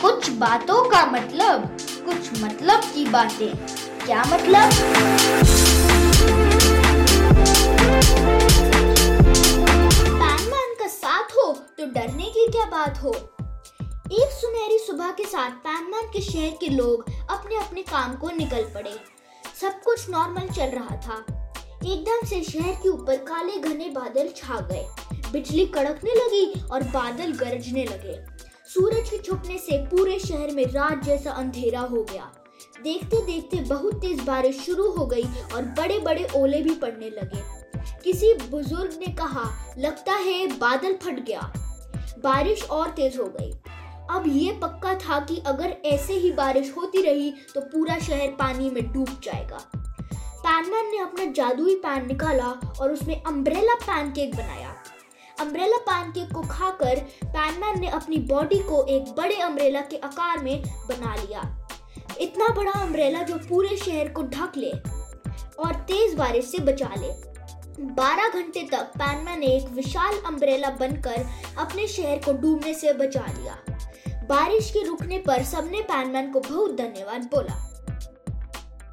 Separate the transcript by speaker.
Speaker 1: कुछ बातों का मतलब कुछ मतलब की बातें। क्या मतलब?
Speaker 2: पैनमैन का साथ हो तो डरने की क्या बात हो? एक सुनहरी सुबह के साथ पैनमैन के शहर के लोग अपने अपने काम को निकल पड़े। सब कुछ नॉर्मल चल रहा था। एकदम से शहर के ऊपर काले घने बादल छा गए। बिजली कड़कने लगी और बादल गरजने लगे। सूरज के छुपने से पूरे शहर में रात जैसा अंधेरा हो गया। देखते देखते बहुत तेज बारिश शुरू हो गई और बड़े बड़े ओले भी पड़ने लगे। किसी बुज़ुर्ग ने कहा, लगता है बादल फट गया। बारिश और तेज हो गई। अब ये पक्का था कि अगर ऐसे ही बारिश होती रही तो पूरा शहर पानी में डूब जाएगा। पैनमैन ने अपना जादुई पैन निकाला और उसमें अम्ब्रेला पैनकेक बनाया। अम्ब्रेला पैनकेक को खाकर पैनमैन ने अपनी बॉडी को एक बड़े अम्ब्रेला के आकार में बना लिया। इतना बड़ा अम्ब्रेला जो पूरे शहर को ढक ले और तेज बारिश से बचा ले। 12 घंटे तक पैनमैन ने एक विशाल अम्ब्रेला बनकर अपने शहर को डूबने से बचा लिया। बारिश के रुकने पर सबने पैनमैन को बहुत धन्यवाद बोला।